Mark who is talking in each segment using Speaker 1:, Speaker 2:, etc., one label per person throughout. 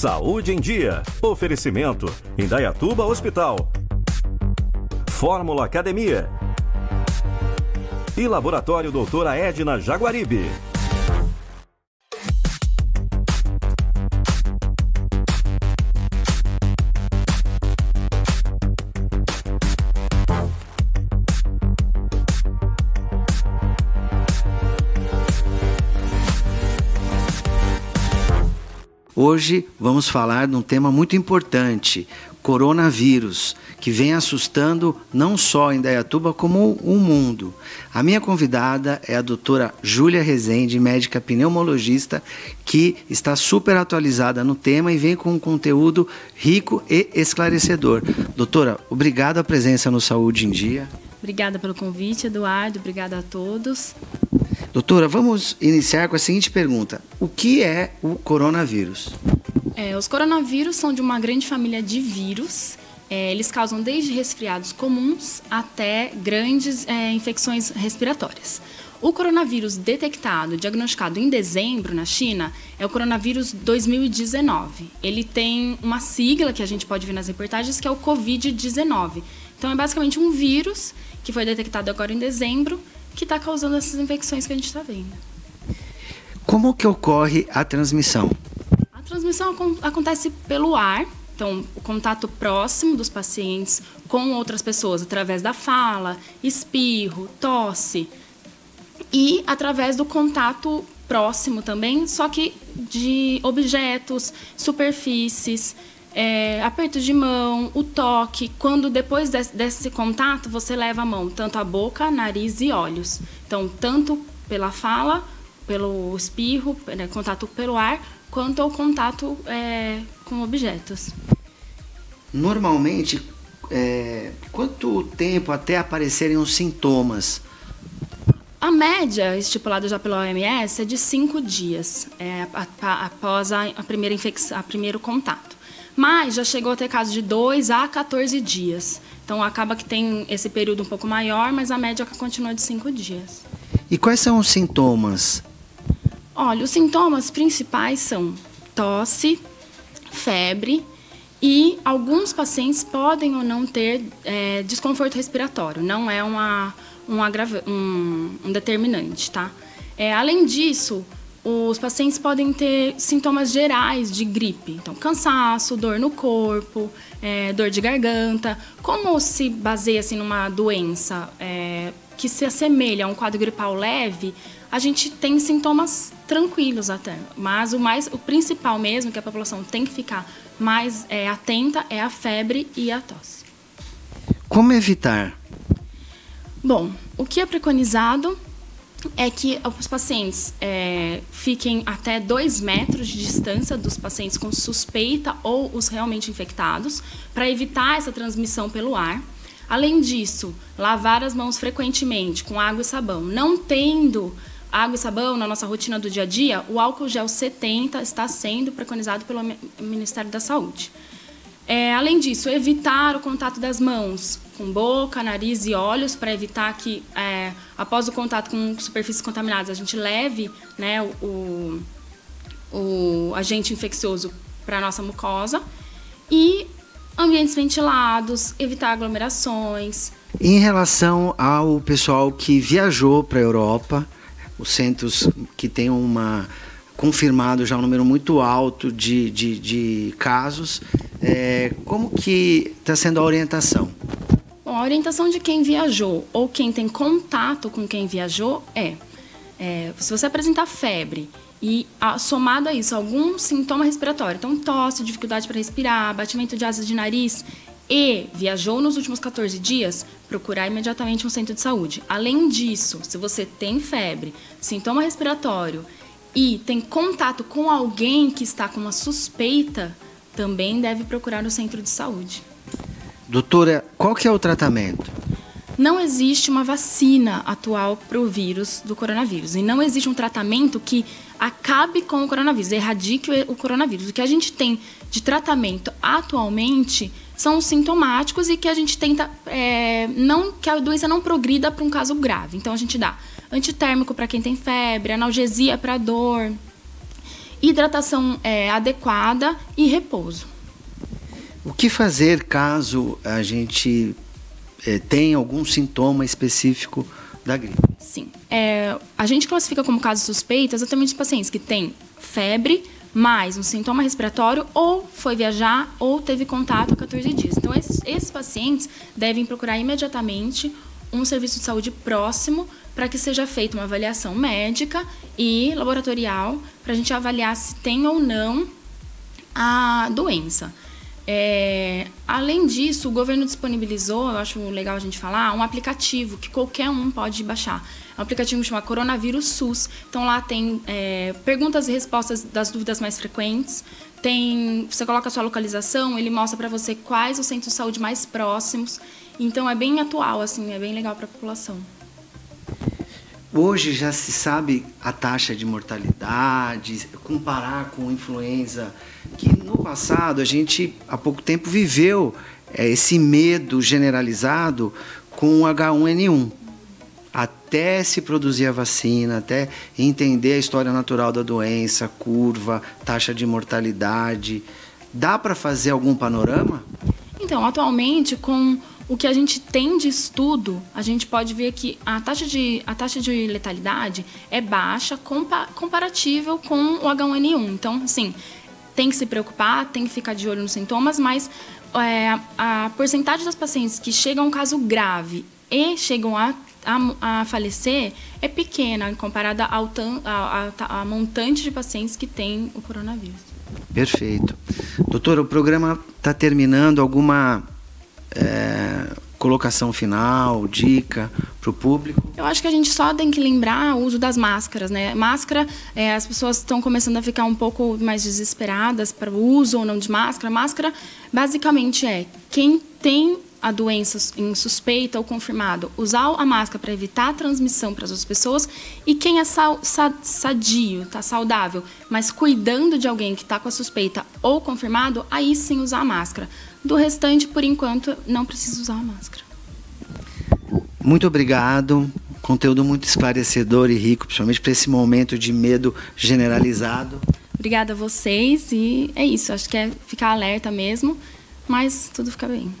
Speaker 1: Saúde em Dia. Oferecimento: Indaiatuba Hospital. Fórmula Academia. E Laboratório Doutora Edna Jaguaribe.
Speaker 2: Hoje vamos falar de um tema muito importante, coronavírus, que vem assustando não só em Dayatuba como o mundo. A minha convidada é a doutora Júlia Rezende, médica pneumologista, que está super atualizada no tema e vem com um conteúdo rico e esclarecedor. Doutora, obrigado a presença no Saúde em Dia.
Speaker 3: Obrigada pelo convite, Eduardo. Obrigada a todos.
Speaker 2: Doutora, vamos iniciar com a seguinte pergunta: O que é o coronavírus?
Speaker 3: É, os coronavírus são de uma grande família de vírus. É, eles causam desde resfriados comuns até grandes é, infecções respiratórias. O coronavírus detectado, diagnosticado em dezembro na China, é o coronavírus 2019. Ele tem uma sigla que a gente pode ver nas reportagens que é o Covid-19. Então é basicamente um vírus que foi detectado agora em dezembro que está causando essas infecções que a gente está vendo.
Speaker 2: Como que ocorre a transmissão?
Speaker 3: A transmissão acontece pelo ar, então o contato próximo dos pacientes com outras pessoas através da fala, espirro, tosse e através do contato próximo também, só que de objetos, superfícies, é, aperto de mão, o toque, quando depois desse, desse, contato você leva a mão tanto a boca, nariz e olhos. Então, tanto pela fala, pelo espirro, né, contato pelo ar, quanto ao contato é, com objetos.
Speaker 2: Normalmente, é, quanto tempo até aparecerem os sintomas?
Speaker 3: A média estipulada já pela OMS é de cinco dias é, após a, a primeira infecção, a primeiro contato. Mas já chegou a ter casos de 2 a 14 dias. Então acaba que tem esse período um pouco maior, mas a média continua de 5 dias.
Speaker 2: E quais são os sintomas?
Speaker 3: Olha, os sintomas principais são tosse, febre e alguns pacientes podem ou não ter é, desconforto respiratório. Não é uma, um, agrava, um, um determinante, tá? É, além disso, os pacientes podem ter sintomas gerais de gripe, então cansaço, dor no corpo, é, dor de garganta. Como se baseia assim, numa doença é, que se assemelha a um quadro gripal leve, a gente tem sintomas tranquilos até. Mas o mais, o principal mesmo que a população tem que ficar mais é, atenta é a febre e a tosse.
Speaker 2: Como evitar?
Speaker 3: Bom, o que é preconizado é que os pacientes é, fiquem até dois metros de distância dos pacientes com suspeita ou os realmente infectados, para evitar essa transmissão pelo ar. Além disso, lavar as mãos frequentemente com água e sabão. Não tendo água e sabão na nossa rotina do dia a dia, o álcool gel 70 está sendo preconizado pelo Ministério da Saúde. É, além disso, evitar o contato das mãos com boca, nariz e olhos para evitar que, é, após o contato com superfícies contaminadas, a gente leve né, o, o agente infeccioso para a nossa mucosa. E ambientes ventilados, evitar aglomerações.
Speaker 2: Em relação ao pessoal que viajou para a Europa, os centros que têm uma confirmado já um número muito alto de, de, de casos, é, como que está sendo a orientação?
Speaker 3: A orientação de quem viajou ou quem tem contato com quem viajou é, é se você apresentar febre e somado a isso algum sintoma respiratório, então tosse, dificuldade para respirar, batimento de asas de nariz e viajou nos últimos 14 dias, procurar imediatamente um centro de saúde. Além disso, se você tem febre, sintoma respiratório e tem contato com alguém que está com uma suspeita, também deve procurar o centro de saúde.
Speaker 2: Doutora, qual que é o tratamento?
Speaker 3: Não existe uma vacina atual para o vírus do coronavírus e não existe um tratamento que acabe com o coronavírus, erradique o coronavírus. O que a gente tem de tratamento atualmente são os sintomáticos e que a gente tenta é, não que a doença não progrida para um caso grave. Então a gente dá antitérmico para quem tem febre, analgesia para dor, hidratação é, adequada e repouso.
Speaker 2: O que fazer caso a gente é, tenha algum sintoma específico da gripe?
Speaker 3: Sim. É, a gente classifica como caso suspeito exatamente os pacientes que têm febre, mais um sintoma respiratório, ou foi viajar, ou teve contato há 14 dias. Então, esses, esses pacientes devem procurar imediatamente um serviço de saúde próximo para que seja feita uma avaliação médica e laboratorial para a gente avaliar se tem ou não a doença. É, além disso, o governo disponibilizou, eu acho legal a gente falar, um aplicativo que qualquer um pode baixar. É um aplicativo que chama Coronavírus SUS. Então lá tem é, perguntas e respostas das dúvidas mais frequentes. Tem, você coloca a sua localização, ele mostra para você quais os centros de saúde mais próximos. Então é bem atual, assim, é bem legal para a população.
Speaker 2: Hoje já se sabe a taxa de mortalidade, comparar com influenza, que no passado a gente há pouco tempo viveu é, esse medo generalizado com o H1N1. Até se produzir a vacina, até entender a história natural da doença, curva, taxa de mortalidade. Dá para fazer algum panorama?
Speaker 3: Então, atualmente, com o que a gente tem de estudo, a gente pode ver que a taxa de, a taxa de letalidade é baixa compa comparatível com o H1N1. Então, assim, tem que se preocupar, tem que ficar de olho nos sintomas, mas é, a porcentagem das pacientes que chegam a um caso grave e chegam a, a, a falecer é pequena comparada ao a, a, a montante de pacientes que têm o coronavírus.
Speaker 2: Perfeito. Doutora, o programa está terminando. Alguma é, colocação final, dica para o público?
Speaker 3: Eu acho que a gente só tem que lembrar o uso das máscaras, né? Máscara, é, as pessoas estão começando a ficar um pouco mais desesperadas para o uso ou não de máscara. Máscara, basicamente, é quem tem a doença em suspeita ou confirmado, usar a máscara para evitar a transmissão para as outras pessoas. E quem é sa sa sadio, está saudável, mas cuidando de alguém que está com a suspeita ou confirmado, aí sim usar a máscara. Do restante, por enquanto, não precisa usar a máscara.
Speaker 2: Muito obrigado. Conteúdo muito esclarecedor e rico, principalmente para esse momento de medo generalizado.
Speaker 3: Obrigada a vocês e é isso. Acho que é ficar alerta mesmo, mas tudo fica bem.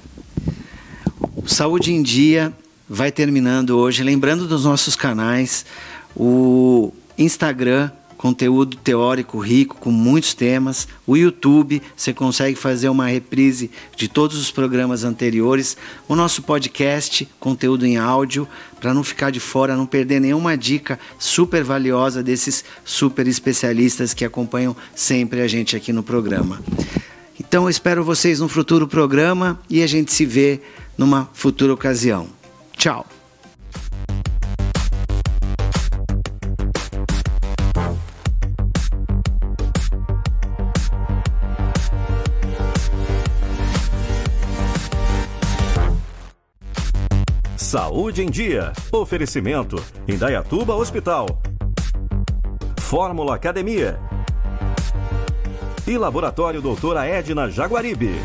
Speaker 2: Saúde em Dia vai terminando hoje. Lembrando dos nossos canais, o Instagram, conteúdo teórico rico com muitos temas. O YouTube, você consegue fazer uma reprise de todos os programas anteriores. O nosso podcast, conteúdo em áudio, para não ficar de fora, não perder nenhuma dica super valiosa desses super especialistas que acompanham sempre a gente aqui no programa. Então eu espero vocês no futuro programa e a gente se vê numa futura ocasião. Tchau!
Speaker 1: Saúde em Dia. Oferecimento: Indaiatuba Hospital. Fórmula Academia. E Laboratório Doutora Edna Jaguaribe.